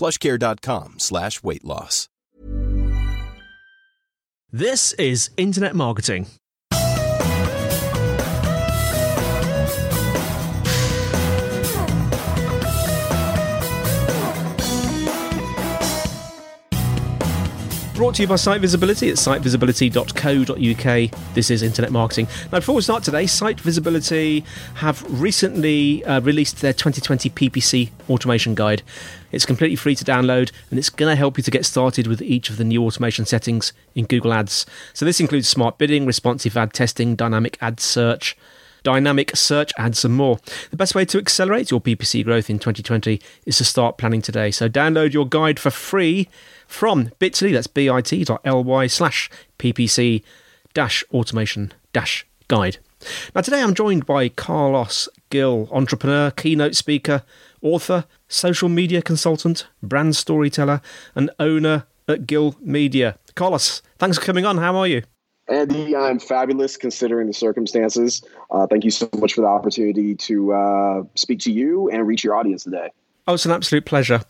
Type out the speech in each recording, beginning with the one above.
plushcare.com slash weight loss. This is Internet Marketing. Brought to you by Site Visibility at sitevisibility.co.uk. This is Internet Marketing. Now, before we start today, Site Visibility have recently uh, released their 2020 PPC automation guide. It's completely free to download and it's going to help you to get started with each of the new automation settings in Google Ads. So, this includes smart bidding, responsive ad testing, dynamic ad search dynamic search ads and more. The best way to accelerate your PPC growth in 2020 is to start planning today. So download your guide for free from bit.ly, that's bit.ly slash ppc dash automation dash guide. Now today I'm joined by Carlos Gil, entrepreneur, keynote speaker, author, social media consultant, brand storyteller, and owner at Gil Media. Carlos, thanks for coming on. How are you? Andy, I'm fabulous considering the circumstances. Uh, thank you so much for the opportunity to uh, speak to you and reach your audience today. Oh, it's an absolute pleasure.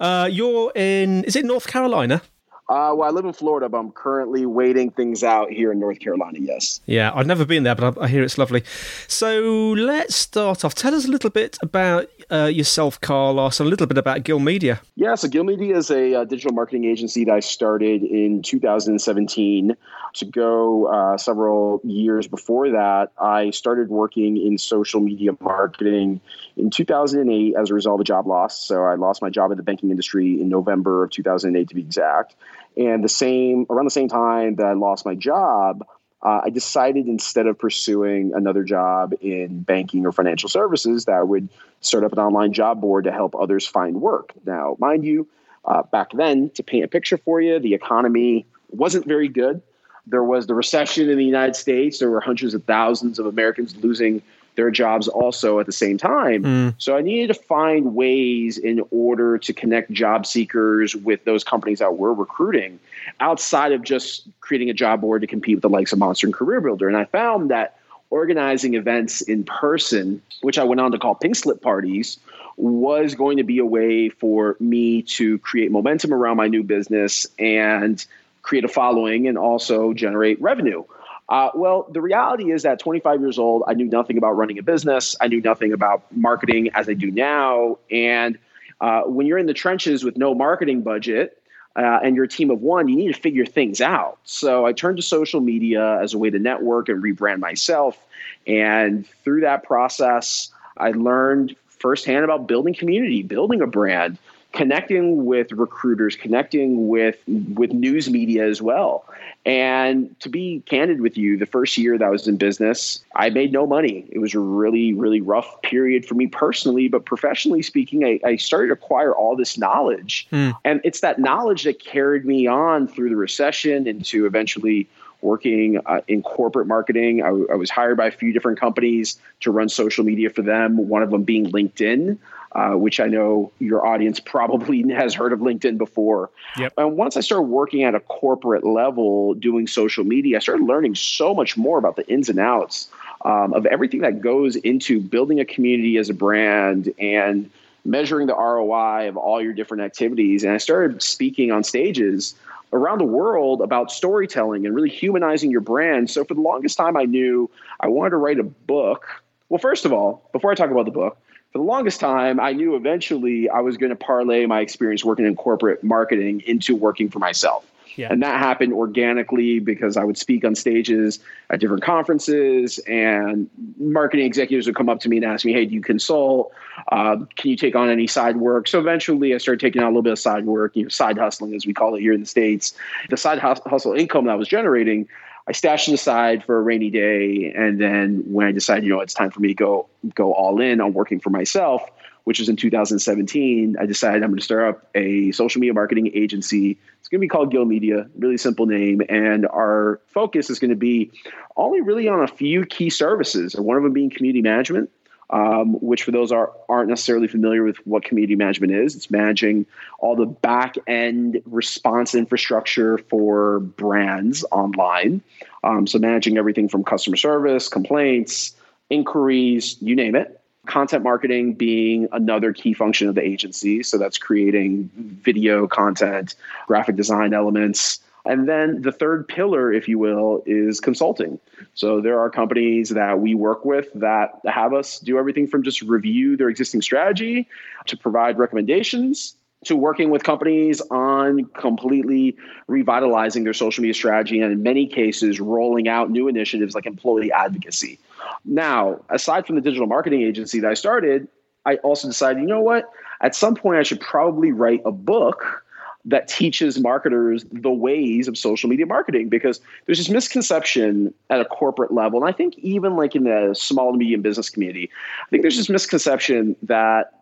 Uh, you're in, is it North Carolina? Uh, well, I live in Florida, but I'm currently waiting things out here in North Carolina. Yes. Yeah, I've never been there, but I, I hear it's lovely. So let's start off. Tell us a little bit about uh, yourself, Carlos, a little bit about Gil Media. Yeah, so Gil Media is a uh, digital marketing agency that I started in 2017. To go uh, several years before that, I started working in social media marketing in 2008 as a result of a job loss. So I lost my job in the banking industry in November of 2008, to be exact. And the same around the same time that I lost my job, uh, I decided instead of pursuing another job in banking or financial services, that I would start up an online job board to help others find work. Now, mind you, uh, back then, to paint a picture for you, the economy wasn't very good. There was the recession in the United States. There were hundreds of thousands of Americans losing their jobs also at the same time. Mm. So I needed to find ways in order to connect job seekers with those companies that were recruiting outside of just creating a job board to compete with the likes of Monster and Career Builder. And I found that organizing events in person, which I went on to call pink slip parties, was going to be a way for me to create momentum around my new business and create a following and also generate revenue. Uh, well, the reality is that 25 years old, I knew nothing about running a business. I knew nothing about marketing as I do now. And uh, when you're in the trenches with no marketing budget uh, and you're a team of one, you need to figure things out. So I turned to social media as a way to network and rebrand myself. And through that process, I learned firsthand about building community, building a brand, connecting with recruiters, connecting with with news media as well. And to be candid with you, the first year that I was in business, I made no money. It was a really, really rough period for me personally, but professionally speaking, I, I started to acquire all this knowledge. Mm. And it's that knowledge that carried me on through the recession into eventually working uh, in corporate marketing. I, I was hired by a few different companies to run social media for them, one of them being LinkedIn uh, which I know your audience probably has heard of LinkedIn before. Yep. And once I started working at a corporate level doing social media, I started learning so much more about the ins and outs um, of everything that goes into building a community as a brand and measuring the ROI of all your different activities. And I started speaking on stages around the world about storytelling and really humanizing your brand. So for the longest time, I knew I wanted to write a book. Well, first of all, before I talk about the book, for the longest time, I knew eventually I was going to parlay my experience working in corporate marketing into working for myself. Yeah. And that happened organically because I would speak on stages at different conferences, and marketing executives would come up to me and ask me, Hey, do you consult? Uh, can you take on any side work? So eventually I started taking on a little bit of side work, you know, side hustling, as we call it here in the States. The side hustle income that I was generating, I stashed it aside for a rainy day. And then when I decided, you know, it's time for me to go, go all in on working for myself, which was in 2017, I decided I'm going to start up a social media marketing agency. It's going to be called Gil Media, really simple name. And our focus is going to be only really on a few key services, and one of them being community management. Um, which for those are aren't necessarily familiar with what community management is, it's managing all the back end response infrastructure for brands online. Um, so managing everything from customer service, complaints, inquiries, you name it content marketing being another key function of the agency. So that's creating video content, graphic design elements. And then the third pillar, if you will, is consulting. So there are companies that we work with that have us do everything from just review their existing strategy to provide recommendations to working with companies on completely revitalizing their social media strategy and in many cases rolling out new initiatives like employee advocacy. Now, aside from the digital marketing agency that I started, I also decided, you know what? At some point, I should probably write a book that teaches marketers the ways of social media marketing because there's this misconception at a corporate level and i think even like in the small and medium business community i think there's this misconception that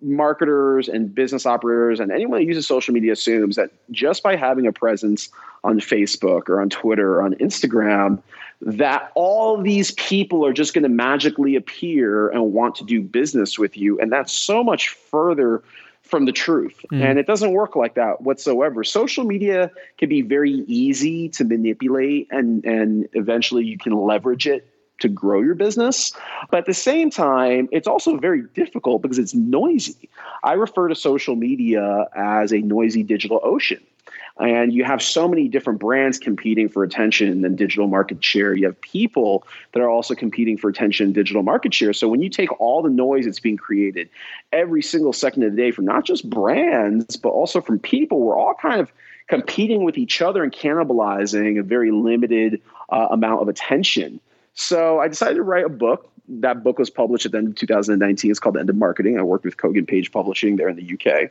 marketers and business operators and anyone who uses social media assumes that just by having a presence on facebook or on twitter or on instagram that all these people are just going to magically appear and want to do business with you and that's so much further from the truth. Mm. And it doesn't work like that whatsoever. Social media can be very easy to manipulate and and eventually you can leverage it to grow your business. But at the same time, it's also very difficult because it's noisy. I refer to social media as a noisy digital ocean. And you have so many different brands competing for attention and digital market share. You have people that are also competing for attention and digital market share. So when you take all the noise that's being created every single second of the day from not just brands, but also from people, we're all kind of competing with each other and cannibalizing a very limited uh, amount of attention. So I decided to write a book that book was published at the end of 2019. It's called The End of Marketing. I worked with Kogan Page Publishing there in the UK.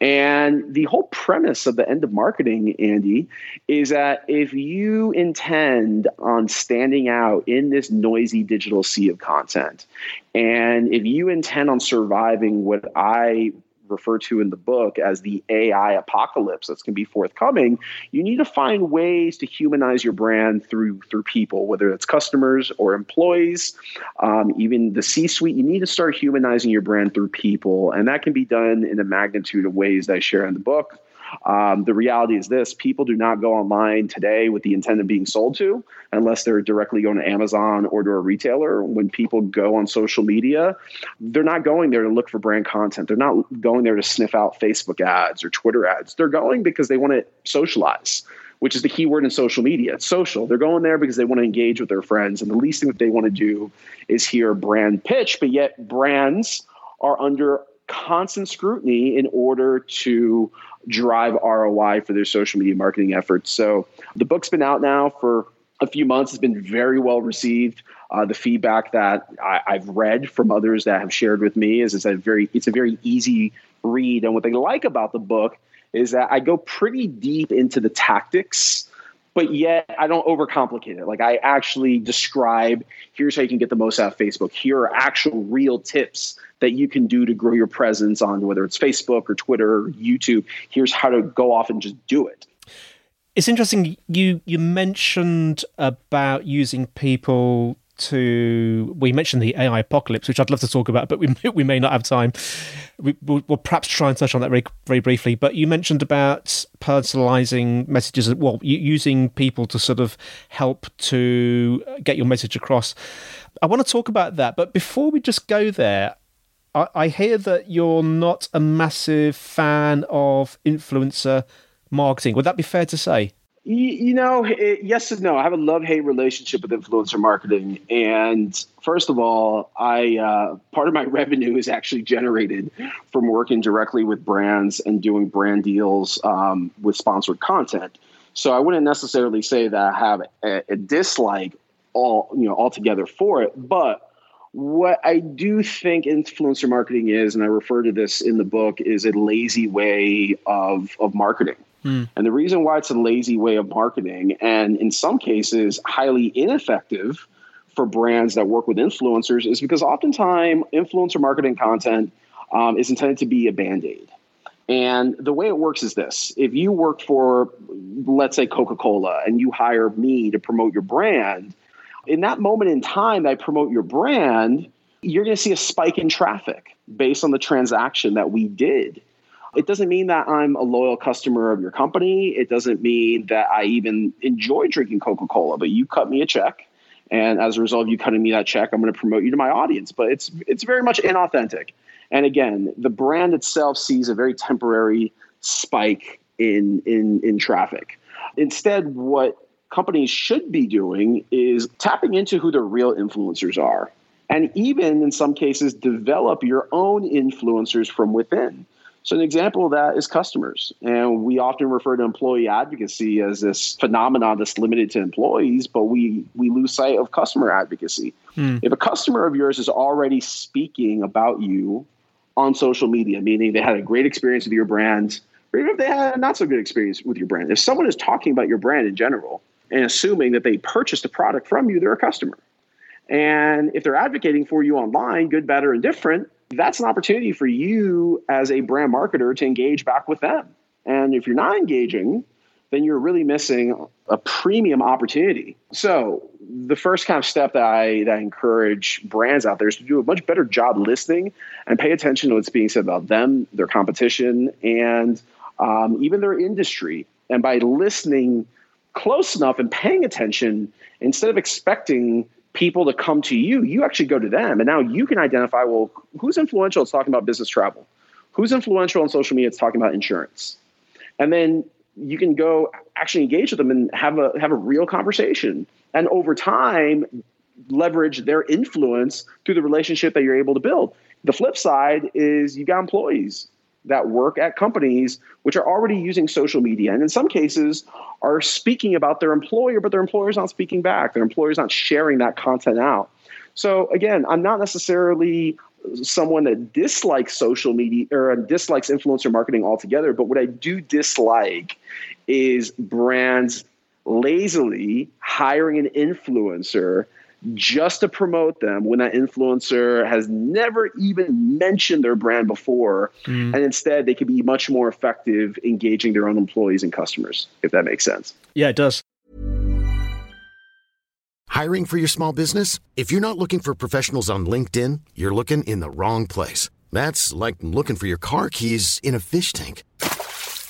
And the whole premise of The End of Marketing, Andy, is that if you intend on standing out in this noisy digital sea of content, and if you intend on surviving what I refer to in the book as the AI apocalypse that's going to be forthcoming, you need to find ways to humanize your brand through through people, whether it's customers or employees, um, even the C-suite. You need to start humanizing your brand through people, and that can be done in a magnitude of ways that I share in the book. Um, the reality is this people do not go online today with the intent of being sold to unless they're directly going to Amazon or to a retailer. When people go on social media, they're not going there to look for brand content. They're not going there to sniff out Facebook ads or Twitter ads. They're going because they want to socialize which is the key word in social media. It's social. They're going there because they want to engage with their friends. And the least thing that they want to do is hear brand pitch, but yet brands are under constant scrutiny in order to drive ROI for their social media marketing efforts. So the book's been out now for a few months. It's been very well received. Uh, the feedback that I, have read from others that have shared with me is it's a very it's a very easy read. And what they like about the book is that I go pretty deep into the tactics, but yet I don't overcomplicate it. Like I actually describe here's how you can get the most out of Facebook. Here are actual real tips that you can do to grow your presence on whether it's Facebook or Twitter or YouTube. Here's how to go off and just do it. It's interesting you you mentioned about using people to we mentioned the AI apocalypse, which I'd love to talk about, but we we may not have time. We, will we'll perhaps try and touch on that very very briefly. But you mentioned about personalizing messages, well, using people to sort of help to get your message across. I want to talk about that, but before we just go there, I, I hear that you're not a massive fan of influencer marketing. Would that be fair to say? You, know, it, yes and no. I have a love hate relationship with influencer marketing. And first of all, I uh, part of my revenue is actually generated from working directly with brands and doing brand deals um, with sponsored content. So I wouldn't necessarily say that I have a, a dislike all you know altogether for it, but what I do think influencer marketing is, and I refer to this in the book, is a lazy way of of marketing. Mm. And the reason why it's a lazy way of marketing, and in some cases highly ineffective for brands that work with influencers, is because oftentimes influencer marketing content um, is intended to be a band aid. And the way it works is this if you work for, let's say, Coca Cola, and you hire me to promote your brand, in that moment in time that I promote your brand, you're going to see a spike in traffic based on the transaction that we did. It doesn't mean that I'm a loyal customer of your company. It doesn't mean that I even enjoy drinking Coca Cola, but you cut me a check. And as a result of you cutting me that check, I'm going to promote you to my audience. But it's it's very much inauthentic. And again, the brand itself sees a very temporary spike in in in traffic. Instead, what companies should be doing is tapping into who the real influencers are. And even in some cases, develop your own influencers from within. So, an example of that is customers. And we often refer to employee advocacy as this phenomenon that's limited to employees, but we, we lose sight of customer advocacy. Hmm. If a customer of yours is already speaking about you on social media, meaning they had a great experience with your brand, or even if they had a not so good experience with your brand, if someone is talking about your brand in general and assuming that they purchased a product from you, they're a customer. And if they're advocating for you online, good, better, and different, that's an opportunity for you as a brand marketer to engage back with them. And if you're not engaging, then you're really missing a premium opportunity. So the first kind of step that I that I encourage brands out there is to do a much better job listening and pay attention to what's being said about them, their competition, and um, even their industry. And by listening close enough and paying attention, instead of expecting people to come to you, you actually go to them. And now you can identify well, who's influential? It's talking about business travel. Who's influential on social media? It's talking about insurance. And then you can go actually engage with them and have a have a real conversation. And over time, leverage their influence through the relationship that you're able to build. The flip side is you got employees that work at companies which are already using social media and in some cases are speaking about their employer, but their employer is not speaking back. Their employer is not sharing that content out. So again, I'm not necessarily someone that dislikes social media or dislikes influencer marketing altogether, but what I do dislike is brands lazily hiring an influencer just to promote them when that influencer has never even mentioned their brand before. Mm. And instead, they could be much more effective engaging their own employees and customers, if that makes sense. Yeah, it does. Hiring for your small business? If you're not looking for professionals on LinkedIn, you're looking in the wrong place. That's like looking for your car keys in a fish tank.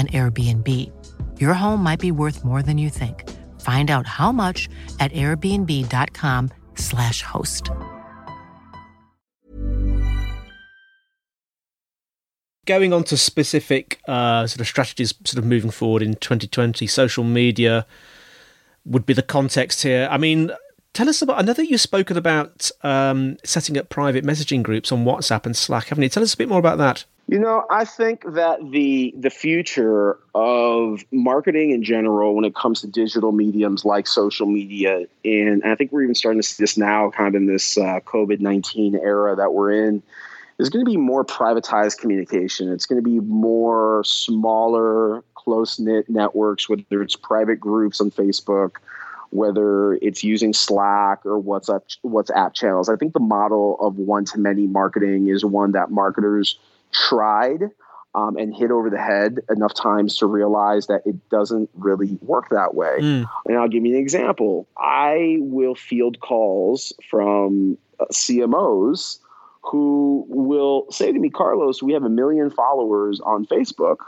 an Airbnb. Your home might be worth more than you think. Find out how much at airbnb.com/slash host. going on to specific uh, sort of strategies, sort of moving forward in 2020, social media would be the context here. I mean, tell us about. I know that you've spoken about um, setting up private messaging groups on WhatsApp and Slack, haven't you? Tell us a bit more about that. You know, I think that the the future of marketing in general, when it comes to digital mediums like social media, and I think we're even starting to see this now, kind of in this uh, COVID nineteen era that we're in, is going to be more privatized communication. It's going to be more smaller, close knit networks, whether it's private groups on Facebook, whether it's using Slack or WhatsApp WhatsApp channels. I think the model of one to many marketing is one that marketers tried um, and hit over the head enough times to realize that it doesn't really work that way. Mm. And I'll give you an example. I will field calls from uh, CMOs who will say to me, Carlos, we have a million followers on Facebook,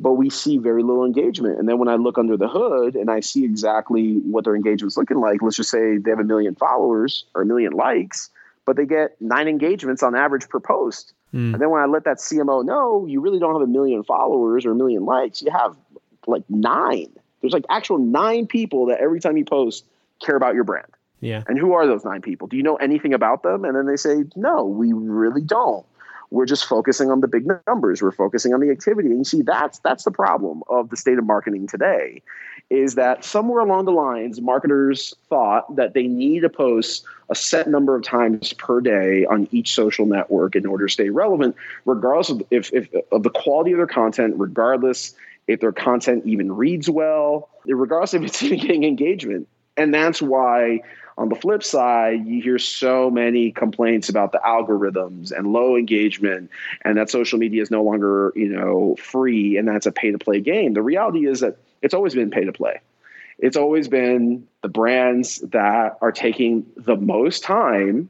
but we see very little engagement. And then when I look under the hood and I see exactly what their engagement's looking like, let's just say they have a million followers or a million likes, but they get nine engagements on average per post. Mm. And then when I let that CMO know you really don't have a million followers or a million likes, you have like nine. There's like actual nine people that every time you post care about your brand. Yeah. And who are those nine people? Do you know anything about them? And then they say, no, we really don't. We're just focusing on the big numbers. We're focusing on the activity. And you see, that's that's the problem of the state of marketing today, is that somewhere along the lines, marketers thought that they need to post a set number of times per day on each social network in order to stay relevant, regardless of if, if of the quality of their content, regardless if their content even reads well, regardless if it's even getting engagement. And that's why on the flip side, you hear so many complaints about the algorithms and low engagement and that social media is no longer, you know, free and that's a pay to play game. The reality is that it's always been pay to play. It's always been the brands that are taking the most time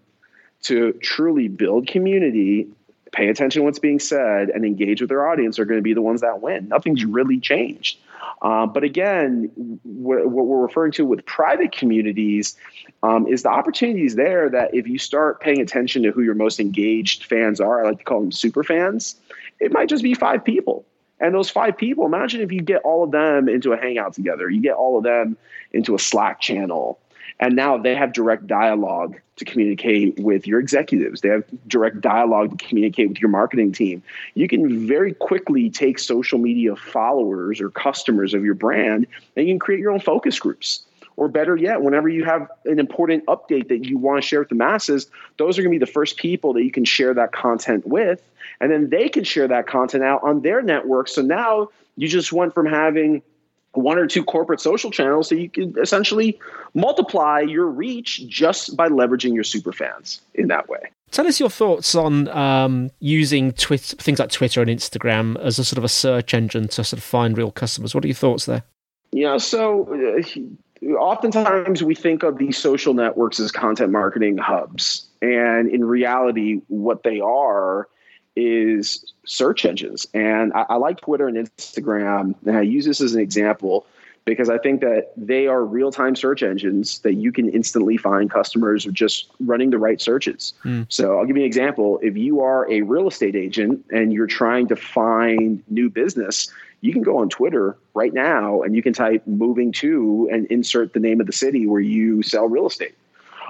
to truly build community, pay attention to what's being said, and engage with their audience are going to be the ones that win. Nothing's really changed. Uh, but again, what we're referring to with private communities um, is the opportunities there that if you start paying attention to who your most engaged fans are, I like to call them super fans, it might just be five people. And those five people, imagine if you get all of them into a hangout together, you get all of them into a Slack channel, and now they have direct dialogue to communicate with your executives. They have direct dialogue to communicate with your marketing team. You can very quickly take social media followers or customers of your brand and you can create your own focus groups. Or better yet, whenever you have an important update that you want to share with the masses, those are going to be the first people that you can share that content with. And then they can share that content out on their network. So now you just went from having one or two corporate social channels so you can essentially multiply your reach just by leveraging your super fans in that way. Tell us your thoughts on um, using Twitter, things like Twitter and Instagram as a sort of a search engine to sort of find real customers. What are your thoughts there? Yeah, so uh, oftentimes we think of these social networks as content marketing hubs. And in reality, what they are is search engines. And I, I, like Twitter and Instagram, and I use this as an example because I think that they are real time search engines that you can instantly find customers just running the right searches. Mm. So I'll give you an example. If you are a real estate agent and you're trying to find new business, you can go on Twitter right now and you can type moving to and insert the name of the city where you sell real estate.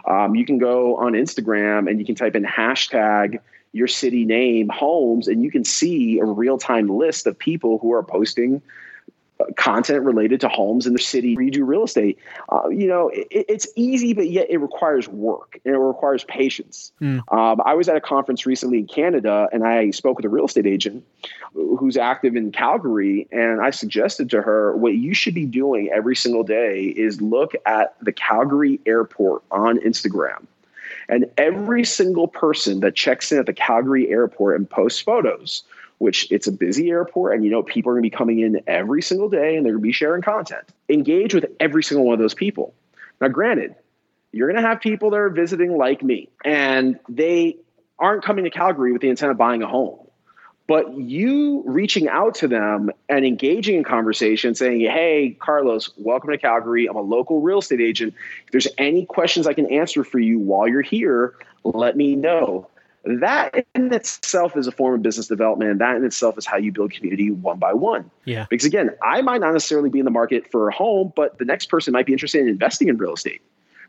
Um, you can go on Instagram and you can type in hashtag your city name, homes, and you can see a real time list of people who are posting uh, content related to homes in the city where you do real estate. Uh, you know, it, it's easy, but yet it requires work and it requires patience. Mm. Um, I was at a conference recently in Canada and I spoke with a real estate agent who's active in Calgary. And I suggested to her what you should be doing every single day is look at the Calgary airport on Instagram and every single person that checks in at the Calgary airport and posts photos, which it's a busy airport and you know people are going to be coming in every single day and they're going to be sharing content. Engage with every single one of those people. Now, granted, you're going to have people that are visiting like me and they aren't coming to Calgary with the intent of buying a home. But you reaching out to them and engaging in conversation, saying, Hey, Carlos, welcome to Calgary. I'm a local real estate agent. If there's any questions I can answer for you while you're here, let me know. that in itself is a form of business development. And that in itself is how you build community one by one. Yeah. Because again, I might not necessarily be in the market for a home, but the next person might be interested in investing in real estate,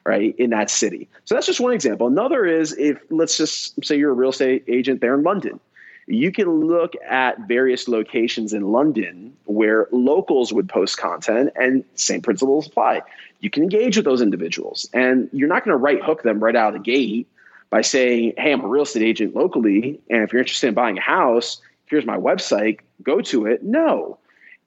right, in that city. So that's just one example. Another is if, let's just say you're a real estate agent there in London. You can look at various locations in London where locals would post content, and same principles apply. You can engage with those individuals, and you're not going to right hook them right out of the gate by saying, Hey, I'm a real estate agent locally. And if you're interested in buying a house, here's my website, go to it. No.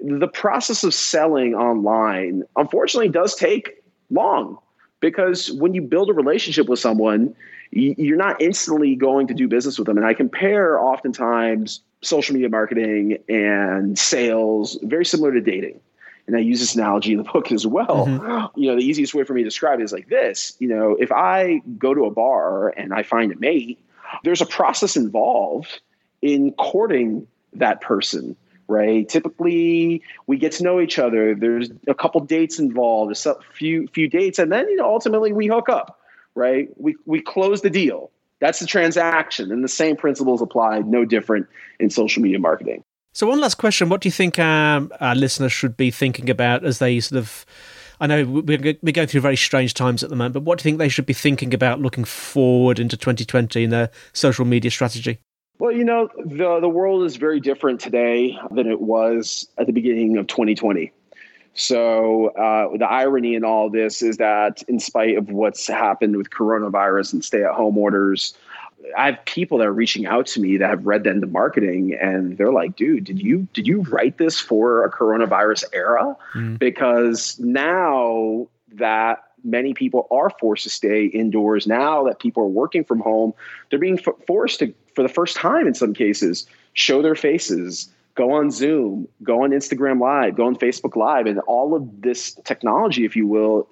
The process of selling online, unfortunately, does take long because when you build a relationship with someone, you're not instantly going to do business with them. And I compare oftentimes social media marketing and sales very similar to dating and I use this analogy in the book as well. Mm-hmm. You know, the easiest way for me to describe it is like this. You know, if I go to a bar and I find a mate, there's a process involved in courting that person right typically we get to know each other there's a couple dates involved a few few dates and then you know ultimately we hook up right we we close the deal that's the transaction and the same principles apply no different in social media marketing so, one last question: What do you think um, our listeners should be thinking about as they sort of? I know we're going through very strange times at the moment, but what do you think they should be thinking about looking forward into 2020 in their social media strategy? Well, you know, the the world is very different today than it was at the beginning of 2020. So uh, the irony in all this is that, in spite of what's happened with coronavirus and stay-at-home orders, I have people that are reaching out to me that have read the end of marketing and they're like, dude, did you did you write this for a coronavirus era? Mm. Because now that many people are forced to stay indoors, now that people are working from home, they're being f- forced to, for the first time in some cases, show their faces, go on Zoom, go on Instagram Live, go on Facebook Live, and all of this technology, if you will,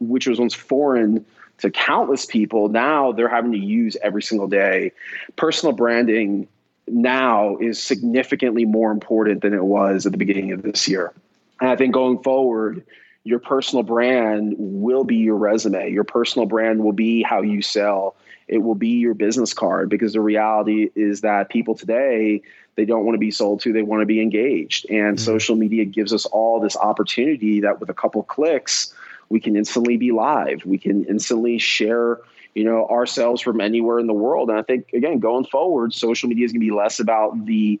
which was once foreign to countless people now they're having to use every single day. Personal branding now is significantly more important than it was at the beginning of this year. And i think going forward your personal brand will be your resume. Your personal brand will be how you sell. It will be your business card because the reality is that people today they don't want to be sold to they want to be engaged and mm-hmm. social media gives us all this opportunity that with a couple clicks we can instantly be live. We can instantly share, you know, ourselves from anywhere in the world. And I think again, going forward, social media is going to be less about the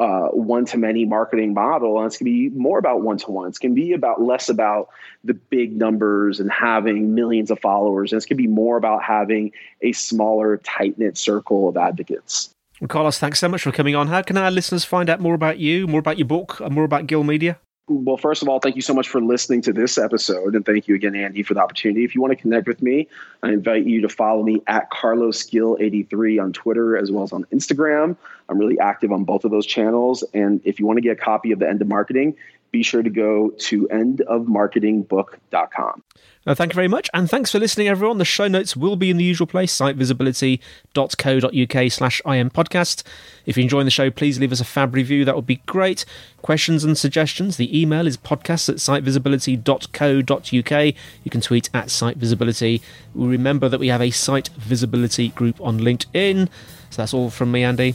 uh, one to many marketing model, and it's going to be more about one to one. It's going to be about less about the big numbers and having millions of followers, and it's going to be more about having a smaller, tight knit circle of advocates. Carlos, thanks so much for coming on. How can our listeners find out more about you, more about your book, and more about Gil Media? Well, first of all, thank you so much for listening to this episode. And thank you again, Andy, for the opportunity. If you want to connect with me, I invite you to follow me at Carlos Gil83 on Twitter as well as on Instagram. I'm really active on both of those channels. And if you want to get a copy of The End of Marketing, be sure to go to endofmarketingbook.com. Uh, thank you very much. And thanks for listening, everyone. The show notes will be in the usual place, sitevisibility.co.uk slash IM podcast. If you're enjoying the show, please leave us a fab review. That would be great. Questions and suggestions, the email is podcast at sitevisibility.co.uk. You can tweet at sitevisibility. Remember that we have a site visibility group on LinkedIn. So that's all from me, Andy.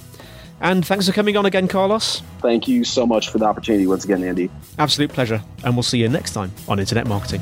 And thanks for coming on again, Carlos. Thank you so much for the opportunity once again, Andy. Absolute pleasure. And we'll see you next time on Internet Marketing.